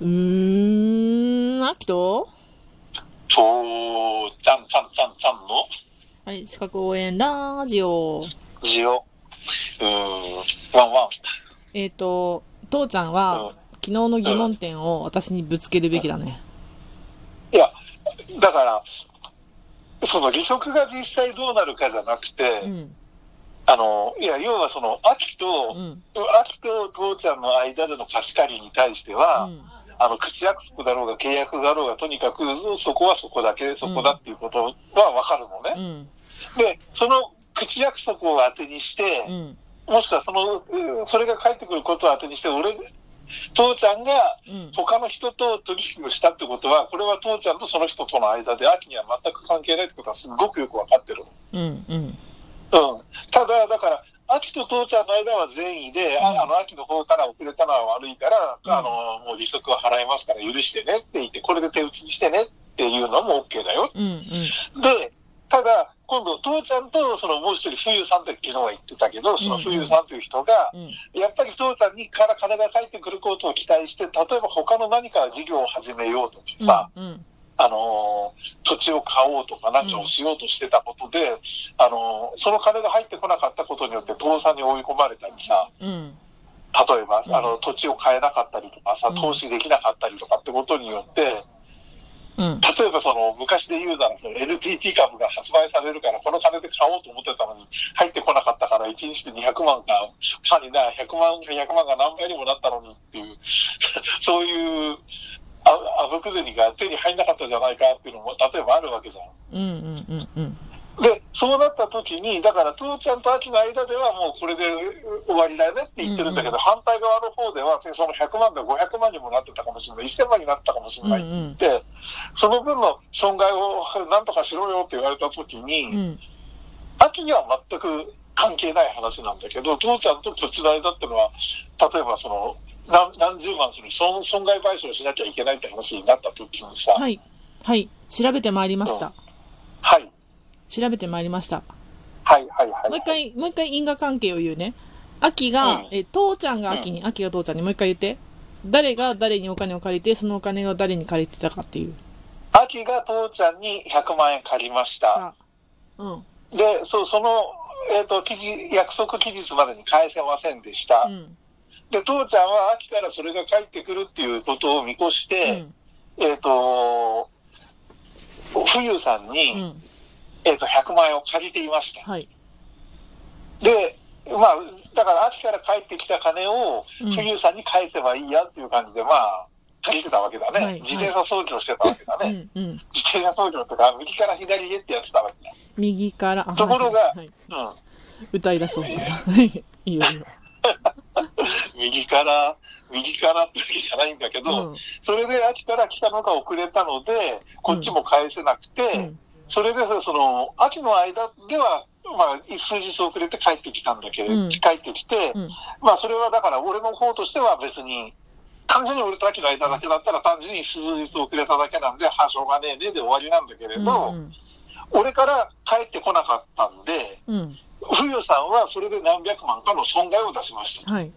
うーん、あきととちゃんちゃんちゃんちゃんの？はい、資格応援ラジオ。字を、うーん、ワンワン。えっ、と、父ちゃんは、うん昨日の疑問点を私にぶつけるべきだね。いや、だから、その離職が実際どうなるかじゃなくて、うん。あの、いや、要はその、秋と、うん。秋と父ちゃんの間での貸し借りに対しては、うん。あの、口約束だろうが契約だろうが、とにかく、そこはそこだけ、そこだっていうことはわかるのね。うん。で、その口約束を当てにして、うん。もしくはその、うんそれが返ってくることを当てにして、俺、父ちゃんがうん。他の人と取引をしたってことは、これは父ちゃんとその人との間で、秋には全く関係ないってことはすごくよくわかってる。うん。うん。うん。ただ、だから、秋と父ちゃんの間は善意で、ああの、秋の方から遅れたのは悪いから、うんあの、もう利息は払いますから許してねって言って、これで手打ちにしてねっていうのも OK だよ。うん。うん。で、ただ、今度、父ちゃんと、そのもう一人、冬さんって昨日は言ってたけど、その冬さんという人が、うん。やっぱり父ちゃんにから金が返ってくることを期待して、例えば他の何か事業を始めようとかさ、うん。あのー土地を買おうとか何かをしようとしてたことで、あのーその金が入ってこなかったことによって倒産に追い込まれたりさ、うん。例えば、うんあの、土地を買えなかったりとかさうん、投資できなかったりとかってことによって、うん。例えばその昔で言うならその NTT 株が発売されるからこの金で買おうと思ってたのに入ってこなかったから1日で200万か、かにな、100万か100万が何倍にもなったのにっていう、そういうああぶく銭が手に入んなかったじゃないかっていうのも例えばあるわけじゃん。うん。うん。うん。で、そうなった時に、だから、父ちゃんと秋の間ではもうこれで終わりだよねって言ってるんだけど、うん反対側の方では、その100万が500万にもなってたかもしれない、1000万になったかもしれないって言って、その分の損害をなんとかしろよって言われた時に、うん。秋には全く関係ない話なんだけど、父ちゃんとこっちの間ってのは、例えばその、何何十万する損損害賠償しなきゃいけないって話になった時にさ、はい。はい。調べてまいりました。はい、調べてまいりました。はい、はい、はい。もう一回、もう一回因果関係を言うね。秋が、うんえ、父ちゃんが秋に、秋が父ちゃんにもう一回言って。誰が誰にお金を借りて、そのお金を誰に借りてたかっていう。秋が父ちゃんに100万円借りました。あ、うん。で、そう、その、えっ、と、期日約束期日までに返せませんでした。うん。で、父ちゃんは秋からそれが返ってくるっていうことを見越しうて、ん。えっ、と、冬さんに、うん。えっ、と、100万円を借りていました。はい。で、まあ、だから秋から返ってきた金をうん冬さんに返せばいいやっていう感じで、まあ、借りてたわけだね。はい自転車操業してたわけだね。うん。うん。自転車操業とか、右から左へってやってたわけだ。右から、あところがはいはいうん。歌い出そうだ。は い。いいよいいよ。右から、右からってわけじゃないんだけど、うん。それで秋から来たのが遅れたので、こっちも返せなくて、うん。それでその、秋の間では、まあ、数日遅れて帰ってきたんだけれど、うん帰ってきて、うん。まあ、それはだから俺の方としては別に、完全に俺と秋の間だけだったら単純に数日遅れただけなんで、はあ、しょうがねえねで終わりなんだけれど、うん。俺から帰ってこなかったんで、うん。冬さんはそれで何百万かの損害を出しました。はい。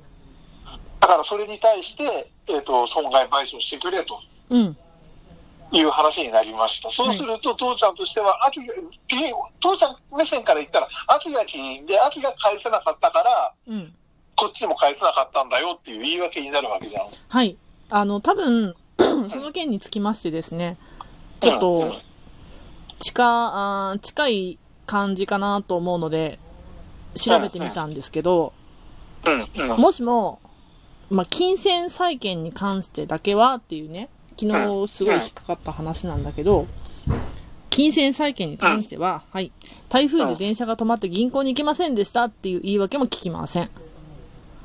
だからそれに対して、えっ、と、損害賠償してくれとうん。いう話になりました。そうすると、父ちゃんとしては、秋が、き父ちゃん目線から言ったら、秋が起因で、秋が返せなかったから、うん。こっちも返せなかったんだよっていう言い訳になるわけじゃん。はい。あの、多分、その件につきましてですね、ちょっうんと、近、あー近い感じかなと思うので、調べてみたんですけど、うん、うん、うん。もしも、まあ、金銭債権に関してだけはっていうね、昨日すごい引っかかった話なんだけど、金銭債権に関しては、はい、台風で電車が止まって銀行に行けませんでしたっていう言い訳も聞きません。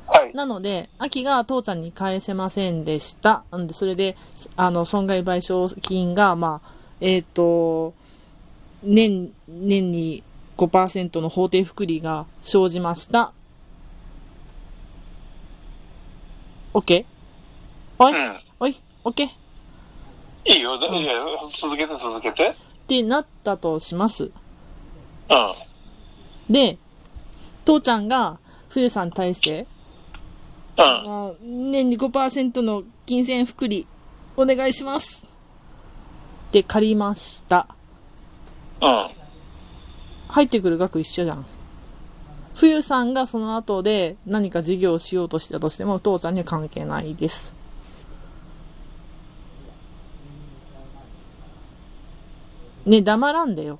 はい。なので、秋が父ちゃんに返せませんでした。んで、それで、あの、損害賠償金が、まあ、えっ、と、年、年に5%の法定複利が生じました。OK? おい、うん。おい、OK? いいよ。だいや続けて続けて。ってなったとします。うん。で、父ちゃんが、冬さんに対して、うん。まあ、年に5%の金銭複利お願いします。で、借りました。うん。入ってくる額一緒じゃん。冬さんがその後で何か事業をしようとしたとしても、父ちゃんには関係ないです。ねえ黙らんでよ。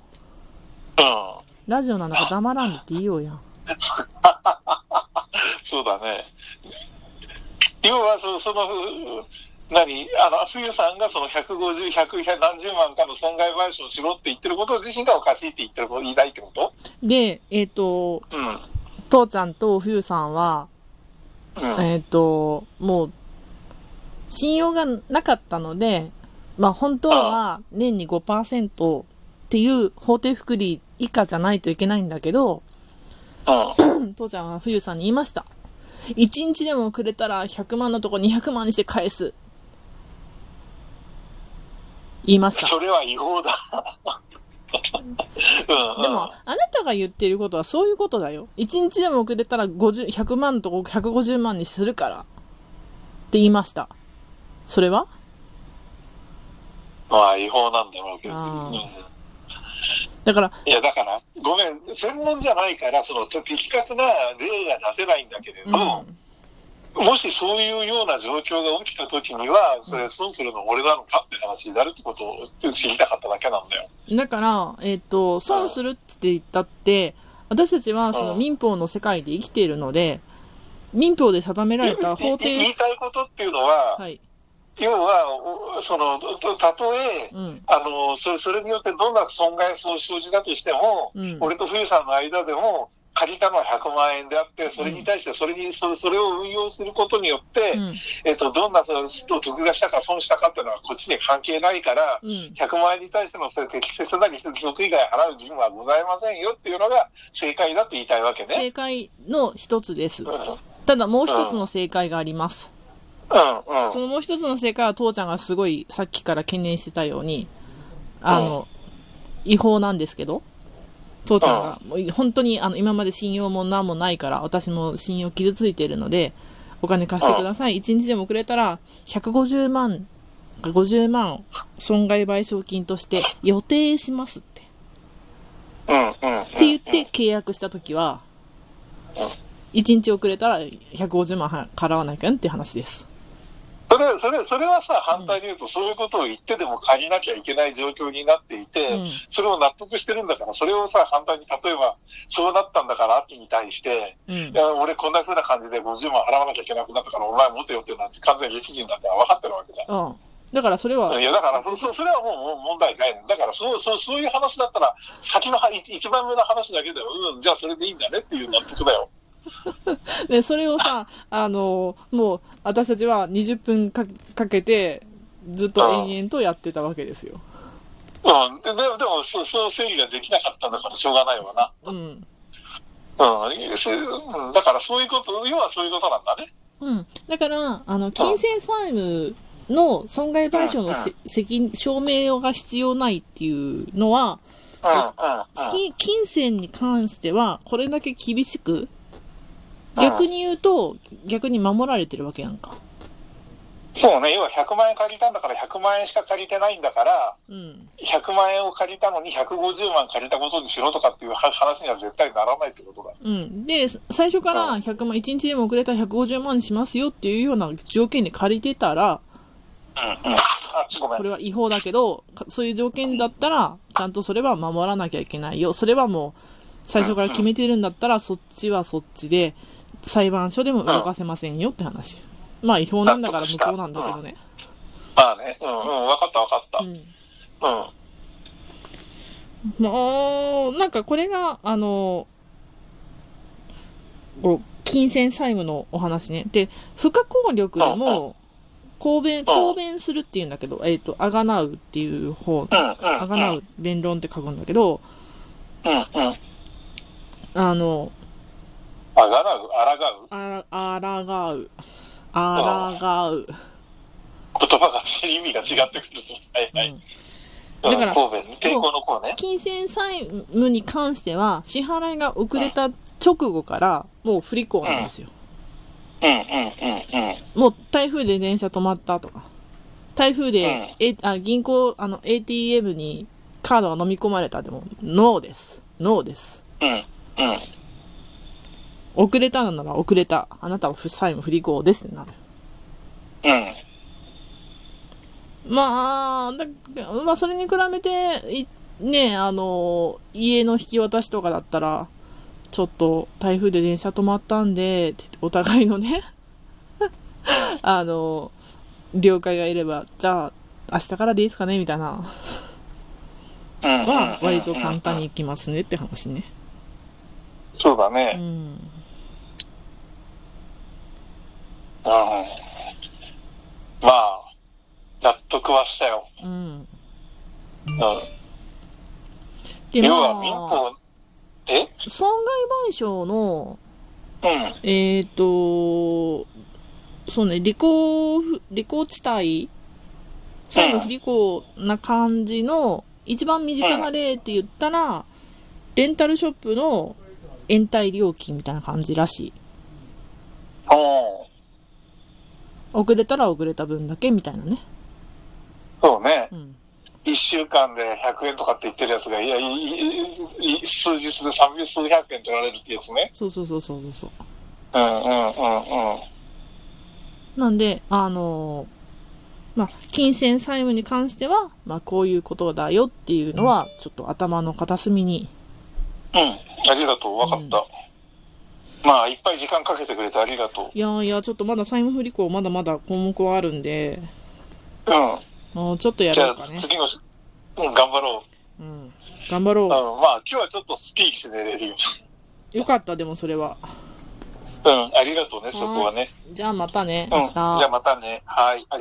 うん。ラジオなんだから黙らんでって言いようやん。そうだね。要はそ、その、何あの、冬さんがその150、100、100何十万かの損害賠償をしろって言ってること自身がおかしいって言ってること、言いたいってこと？で、えっ、と、うん。父ちゃんと冬さんは、うん。えっ、と、もう、信用がなかったので、まあ本当は年に5%っていう法定福利以下じゃないといけないんだけど、うん。父ちゃんは冬さんに言いました。1日でもくれたら100万のとこ200万にして返す。言いました。それは違法だ。でも、あなたが言ってることはそういうことだよ。1日でもくれたら50、100万のとこ150万にするから。って言いました。それは？まあ、違法なんだろうけど。だから、いや、だから、ごめん、専門じゃないから、その、的確な例が出せないんだけれど、うん。もしそういうような状況が起きた時には、それ損するの俺なのかって話になるってことを知りたかっただけなんだよ。だから、えっ、と、損するって言ったって、私たちはそのうん民法の世界で生きているので、民法で定められた法い言定い、たいことっていうのは、はい。要は、おその、とたとえ、うん。あの、それ、それによってどんな損害を生じたとしても、うん俺と冬さんの間でも、借りたのは100万円であって、それに対して、それに、それそれを運用することによって、うん。えっと、どんなその得がしたか損したかっていうのはこっちに関係ないから、うん。100万円に対してのそれ適切な利息以外払う義務はございませんよっていうのが正解だと言いたいわけね。正解の一つですう。ん。うん。ただもう一つの正解があります。うん。そのもう一つの正解は父ちゃんがすごいさっきから懸念してたように、あの、違法なんですけど、父ちゃんが、もう本当にあの今まで信用も何もないから、私も信用傷ついているので、お金貸してください。1日でもくれたら、150万、50万損害賠償金として予定しますって。うん。うん。って言って契約したときは、1日遅れたら150万払わなきゃんって話です。それ、それ、それはさ、反対に言うと、そういうことを言ってでも借りなきゃいけない状況になっていて、うんそれを納得してるんだから、それをさ、反対に、例えば、そうなったんだから、秋に対して、うんい。や、俺こんな風な感じで50万払わなきゃいけなくなったから、お前持てよっていうのは完全に理不尽だって分かってるわけじゃん。うん。だからそれは、いや、だから、そ、そそれはもう問題ないの。だから、そう、そう、そういう話だったら、先のはい一番目の話だけで、うん、じゃあそれでいいんだねっていう納得だよ。で、それをさ、あの、もう、私たちは20分かかけて、ずっと延々とやってたわけですよ。うん。で、でも、でもそう、そう整理ができなかったんだから、しょうがないわな。うん。うん、だからそういうこと、要はそういうことなんだね。うん。だから、あの、金銭債務の損害賠償のせ責任、証明が必要ないっていうのは、うん、うん、うん。金金銭に関しては、これだけ厳しく、逆に言うと、逆に守られてるわけやんか。そうね、要は100万円借りたんだから100万円しか借りてないんだから、うん。100万円を借りたのに150万借りたことにしろとかっていう話には絶対ならないってことだ。うん。で、最初から100万、1日でも遅れたら150万にしますよっていうような条件で借りてたら、うん、うん。こ。れは違法だけど、かそういう条件だったら、ちゃんとそれは守らなきゃいけないよ。それはもう、最初から決めてるんだったら、そっちはそっちで、裁判所でも動かせませんよって話。まあ違法なんだから無効なんだけどね。まあね、うん、うん、わかったわかった。うん。うん。もう、なんかこれが、あの、金銭債務のお話ね。で、不可抗力でも、公弁、公弁するっていうんだけど、えっ、と、あがなうっていう方。あがなう、弁論って書くんだけど、うん、うん。あの、あがらう、あらがう？あら、あらがう。あらがう。言葉が意味が違ってくると。はい、はい。うんうんだから。金銭債務に関しては、支払いが遅れた直後から、もう不履行なんですよ。うん、うん、うん、うん。もう台風で電車止まったとか。台風で、えあ銀行、あの、ATM にカードが飲み込まれたでも、ノーです。ノーです。うん。うん。遅れたのなら遅れた。あなたは債務不履行ですってなる。うん。まあ、だまあ、それに比べて、いねあの、家の引き渡しとかだったら、ちょっと台風で電車止まったんで、お互いのね、あの、了解がいれば、じゃあ、明日からでいいですかねみたいな、うん。は、割と簡単に行きますねって話ね。うそうだね。ん。うん。まあ、納得はしたよ。うん。うん。で、要は民まあ、法、え？損害賠償の、うん。えっ、と、そうね、利口、利口地帯、債務不履行な感じの、一番身近な例って言ったら、レンタルショップの延滞料金みたいな感じらしい。おー遅れたら遅れた分だけみたいなね。そうね。うん。一週間で100円とかって言ってるやつが、いや、いいい数日で300数百円取られるってやつね。そうそうそうそうそう。うんうんうんうん。なんで、あのまあ、金銭債務に関しては、まあ、こういうことだよっていうのは、ちょっと頭の片隅に、うん。ありがとう。わかった。まあ、いっぱい時間かけてくれてありがといやいや、ちょっとまだ債務不履行まだまだ項目はあるんで、う。うん。もうちょっとやろうかね。次の、うん、頑張ろうん。頑張ろう。うん。まあ、今日はちょっとスッキリして寝れるよ。う。よかった、でもそれは。うん。ありがとうね、そこはね。じゃあまたね、うん。明日。じゃあまたね。はい。